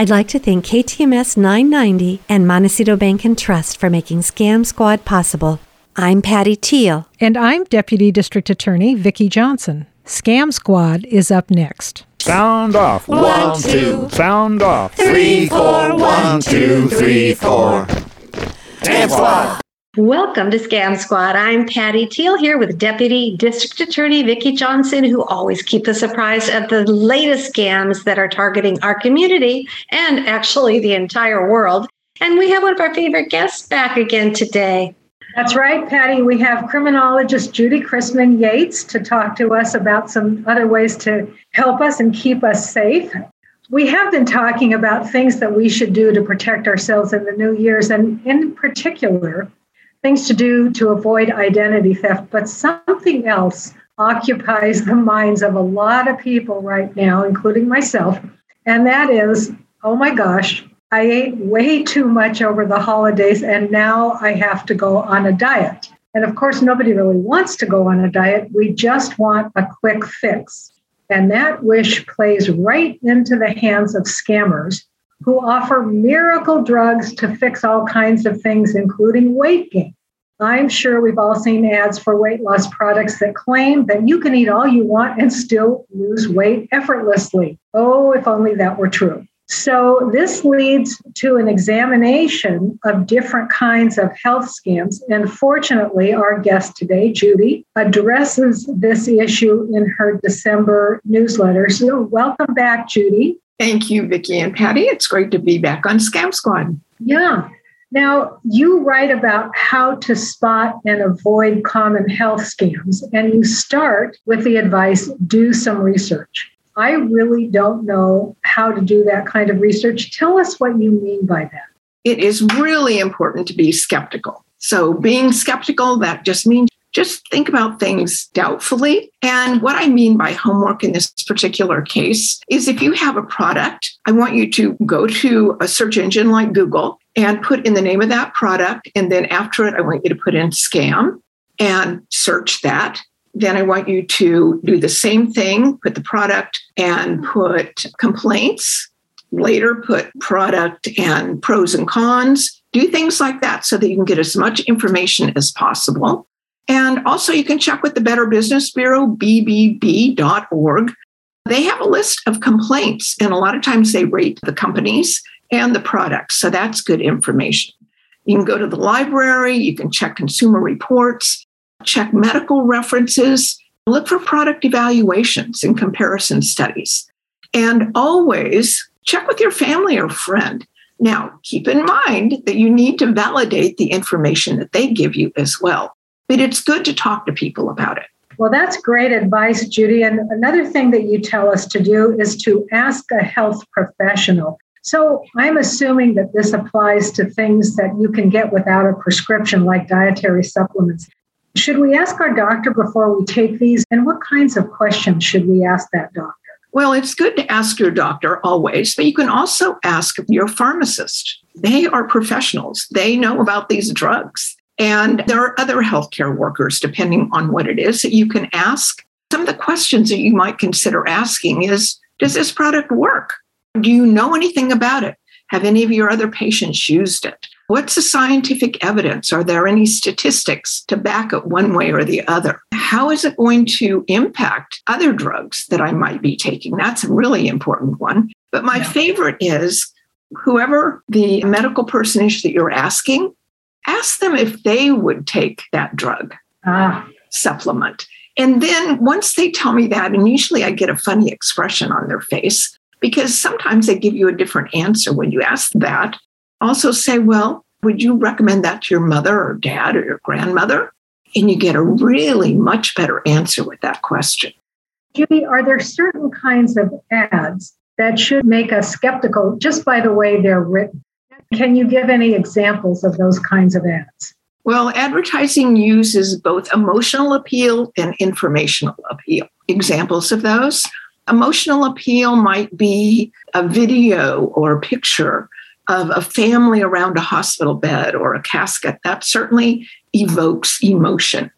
I'd like to thank KTMS 990 and Montecito Bank and Trust for making Scam Squad possible. I'm Patty Teal. And I'm Deputy District Attorney Vicki Johnson. Scam Squad is up next. Sound off. One, two. Sound off. Three, four. One, two, three, four. Scam Squad. Welcome to Scam Squad. I'm Patty Teal here with Deputy District Attorney Vicki Johnson, who always keeps us apprised of the latest scams that are targeting our community and actually the entire world. And we have one of our favorite guests back again today. That's right, Patty. We have criminologist Judy Chrisman Yates to talk to us about some other ways to help us and keep us safe. We have been talking about things that we should do to protect ourselves in the new years, and in particular, things to do to avoid identity theft, but something else occupies the minds of a lot of people right now, including myself. And that is, oh my gosh, I ate way too much over the holidays and now I have to go on a diet. And of course, nobody really wants to go on a diet. We just want a quick fix. And that wish plays right into the hands of scammers who offer miracle drugs to fix all kinds of things, including weight gain. I'm sure we've all seen ads for weight loss products that claim that you can eat all you want and still lose weight effortlessly. Oh, if only that were true. So, this leads to an examination of different kinds of health scams. And fortunately, our guest today, Judy, addresses this issue in her December newsletter. So, welcome back, Judy. Thank you, Vicki and Patty. It's great to be back on Scam Squad. Yeah. Now, you write about how to spot and avoid common health scams, and you start with the advice do some research. I really don't know how to do that kind of research. Tell us what you mean by that. It is really important to be skeptical. So, being skeptical, that just means just think about things doubtfully. And what I mean by homework in this particular case is if you have a product, I want you to go to a search engine like Google and put in the name of that product. And then after it, I want you to put in scam and search that. Then I want you to do the same thing, put the product and put complaints. Later, put product and pros and cons. Do things like that so that you can get as much information as possible. And also, you can check with the Better Business Bureau, bbb.org. They have a list of complaints, and a lot of times they rate the companies and the products. So that's good information. You can go to the library, you can check consumer reports, check medical references, look for product evaluations and comparison studies. And always check with your family or friend. Now, keep in mind that you need to validate the information that they give you as well but it's good to talk to people about it. Well, that's great advice, Judy. And another thing that you tell us to do is to ask a health professional. So I'm assuming that this applies to things that you can get without a prescription, like dietary supplements. Should we ask our doctor before we take these? And what kinds of questions should we ask that doctor? Well, it's good to ask your doctor always, but you can also ask your pharmacist. They are professionals, they know about these drugs. And there are other healthcare workers, depending on what it is, that you can ask. Some of the questions that you might consider asking is Does this product work? Do you know anything about it? Have any of your other patients used it? What's the scientific evidence? Are there any statistics to back it one way or the other? How is it going to impact other drugs that I might be taking? That's a really important one. But my yeah. favorite is whoever the medical person is that you're asking, ask them if they would take that drug ah. supplement. And then once they tell me that, and usually I get a funny expression on their face because sometimes they give you a different answer when you ask that. Also say, well, would you recommend that to your mother or dad or your grandmother? And you get a really much better answer with that question. Judy, are there certain kinds of ads that should make us skeptical just by the way they're written? Can you give any examples of those kinds of ads? Well, advertising uses both emotional appeal and informational appeal. Examples of those emotional appeal might be a video or a picture of a family around a hospital bed or a casket. That certainly evokes emotion.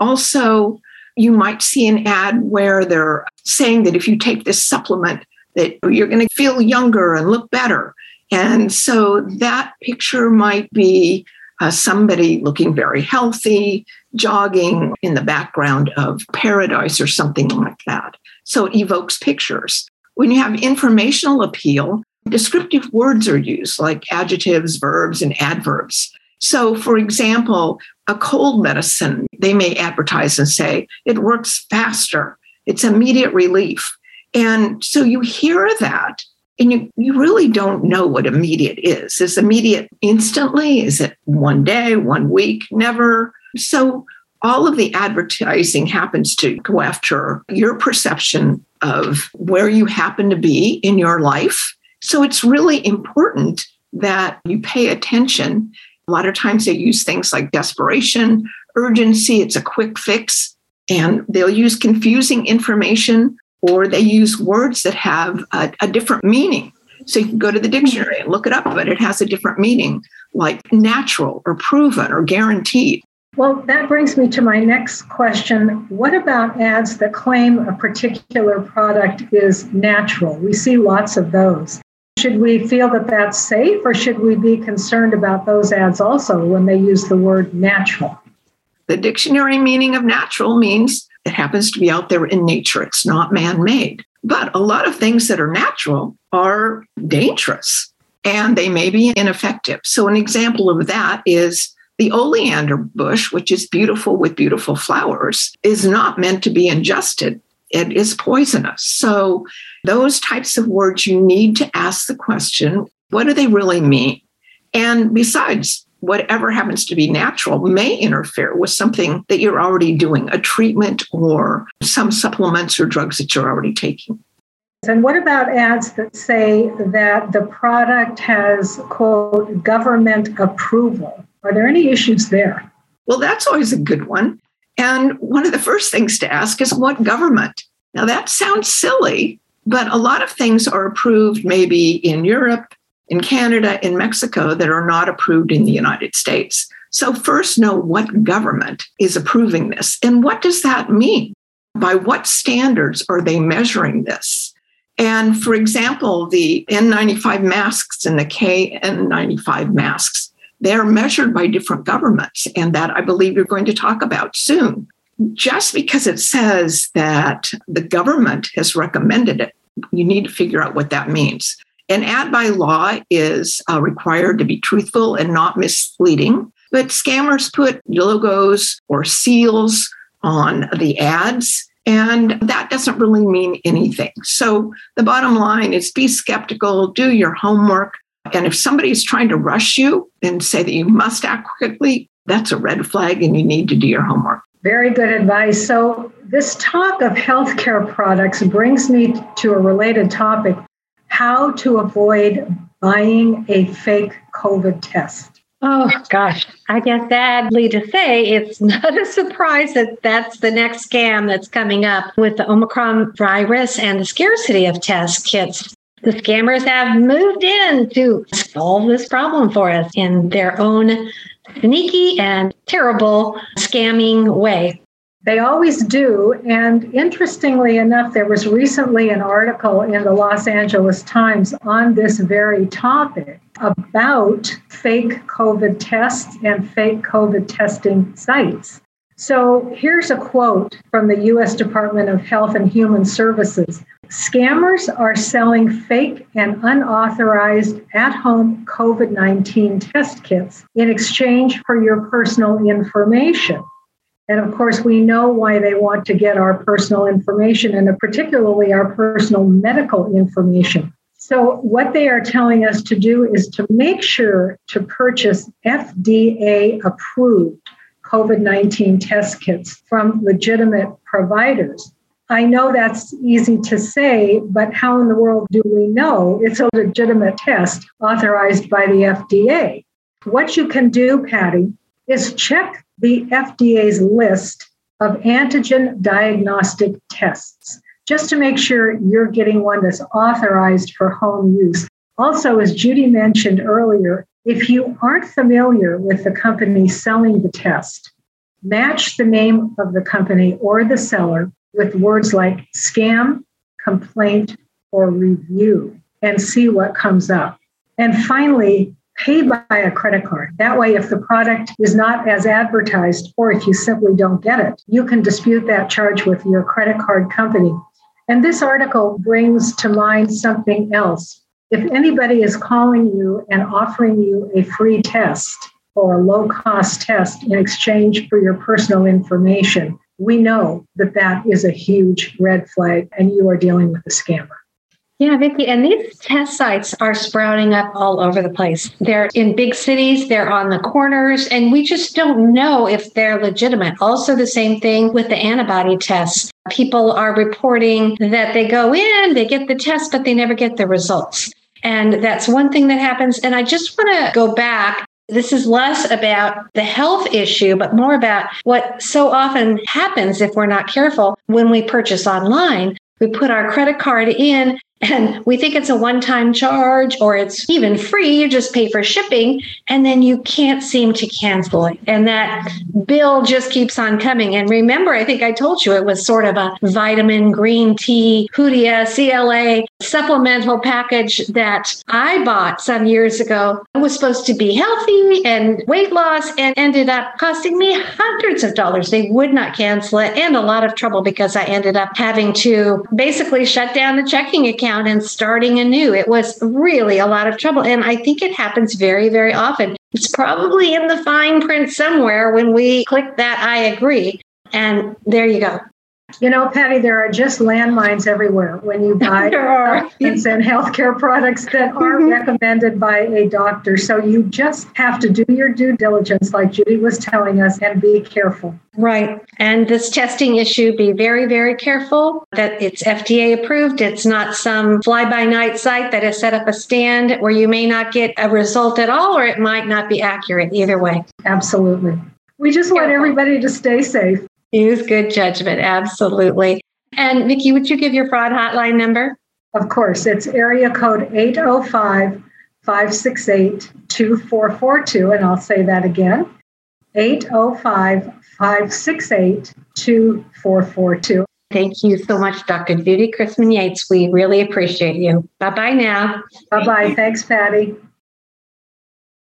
Also, you might see an ad where they're saying that if you take this supplement, that you're going to feel younger and look better. And so that picture might be uh, somebody looking very healthy, jogging in the background of paradise or something like that. So it evokes pictures. When you have informational appeal, descriptive words are used like adjectives, verbs, and adverbs. So, for example, a cold medicine, they may advertise and say it works faster, it's immediate relief. And so you hear that and you, you really don't know what immediate is. Is immediate instantly? Is it one day, one week, never? So all of the advertising happens to go after your perception of where you happen to be in your life. So it's really important that you pay attention. A lot of times they use things like desperation, urgency, it's a quick fix, and they'll use confusing information or they use words that have a, a different meaning. So you can go to the dictionary and look it up, but it has a different meaning, like natural or proven or guaranteed. Well, that brings me to my next question. What about ads that claim a particular product is natural? We see lots of those. Should we feel that that's safe, or should we be concerned about those ads also when they use the word natural? The dictionary meaning of natural means it happens to be out there in nature, it's not man made. But a lot of things that are natural are dangerous and they may be ineffective. So, an example of that is the oleander bush, which is beautiful with beautiful flowers, is not meant to be ingested. It is poisonous. So, those types of words, you need to ask the question what do they really mean? And besides, whatever happens to be natural may interfere with something that you're already doing, a treatment or some supplements or drugs that you're already taking. And what about ads that say that the product has, quote, government approval? Are there any issues there? Well, that's always a good one. And one of the first things to ask is what government? Now, that sounds silly, but a lot of things are approved maybe in Europe in Canada, in Mexico that are not approved in the United States. So, first, know what government is approving this and what does that mean? By what standards are they measuring this? And for example, the N95 masks and the KN95 masks, they're measured by different governments. And that I believe you're going to talk about soon. Just because it says that the government has recommended it, you need to figure out what that means. An ad by law is uh, required to be truthful and not misleading, but scammers put logos or seals on the ads, and that doesn't really mean anything. So the bottom line is be skeptical, do your homework. And if somebody is trying to rush you and say that you must act quickly, that's a red flag and you need to do your homework. Very good advice. So, this talk of healthcare products brings me to a related topic how to avoid buying a fake COVID test. Oh gosh, I guess sadly to say, it's not a surprise that that's the next scam that's coming up with the Omicron virus and the scarcity of test kits. The scammers have moved in to solve this problem for us in their own sneaky and terrible scamming way. They always do. And interestingly enough, there was recently an article in the Los Angeles Times on this very topic about fake COVID tests and fake COVID testing sites. So here's a quote from the US Department of Health and Human Services. Scammers are selling fake and unauthorized at home COVID 19 test kits in exchange for your personal information. And of course, we know why they want to get our personal information and particularly our personal medical information. So, what they are telling us to do is to make sure to purchase FDA approved COVID 19 test kits from legitimate providers. I know that's easy to say, but how in the world do we know it's a legitimate test authorized by the FDA? What you can do, Patty, is check the FDA's list of antigen diagnostic tests just to make sure you're getting one that's authorized for home use. Also, as Judy mentioned earlier, if you aren't familiar with the company selling the test, match the name of the company or the seller with words like scam, complaint, or review and see what comes up. And finally, pay by a credit card. That way, if the product is not as advertised, or if you simply don't get it, you can dispute that charge with your credit card company. And this article brings to mind something else. If anybody is calling you and offering you a free test or a low cost test in exchange for your personal information, we know that that is a huge red flag and you are dealing with a scammer. Yeah, Vicki, and these test sites are sprouting up all over the place. They're in big cities, they're on the corners, and we just don't know if they're legitimate. Also, the same thing with the antibody tests. People are reporting that they go in, they get the test, but they never get the results. And that's one thing that happens. And I just want to go back this is less about the health issue, but more about what so often happens if we're not careful when we purchase online. We put our credit card in and we think it's a one time charge or it's even free. You just pay for shipping and then you can't seem to cancel it. And that bill just keeps on coming. And remember, I think I told you it was sort of a vitamin green tea, Hoodia, CLA supplemental package that I bought some years ago. It was supposed to be healthy and weight loss and ended up costing me hundreds of dollars. They would not cancel it and a lot of trouble because I ended up having to basically shut down the checking account account and starting anew. It was really a lot of trouble. And I think it happens very, very often. It's probably in the fine print somewhere when we click that I agree. And there you go. You know, Patty, there are just landmines everywhere when you buy supplements and healthcare products that are mm-hmm. recommended by a doctor. So you just have to do your due diligence, like Judy was telling us, and be careful. Right. And this testing issue, be very, very careful that it's FDA approved. It's not some fly by night site that has set up a stand where you may not get a result at all, or it might not be accurate either way. Absolutely. We just want everybody to stay safe. Use good judgment. Absolutely. And Vicki, would you give your fraud hotline number? Of course. It's area code 805 568 2442. And I'll say that again 805 568 2442. Thank you so much, Dr. Judy Chrisman Yates. We really appreciate you. Bye bye now. Bye bye. Thanks, Patty.